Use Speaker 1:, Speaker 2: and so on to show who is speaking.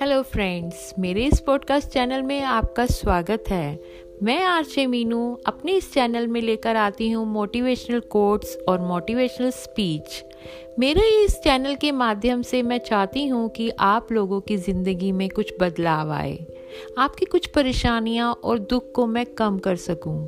Speaker 1: Hello friends मेरे इस podcast channel में आपका स्वागत है। मैं आरचे मीनू, अपने इस चैनल में लेकर आती हूँ मोटिवेशनल कोट्स और मोटिवेशनल स्पीच मेरे इस चैनल के माध्यम से मैं चाहती हूँ कि आप लोगों की ज़िंदगी में कुछ बदलाव आए। आपकी कुछ परेशानियाँ और दुख को मैं कम कर सकूँ।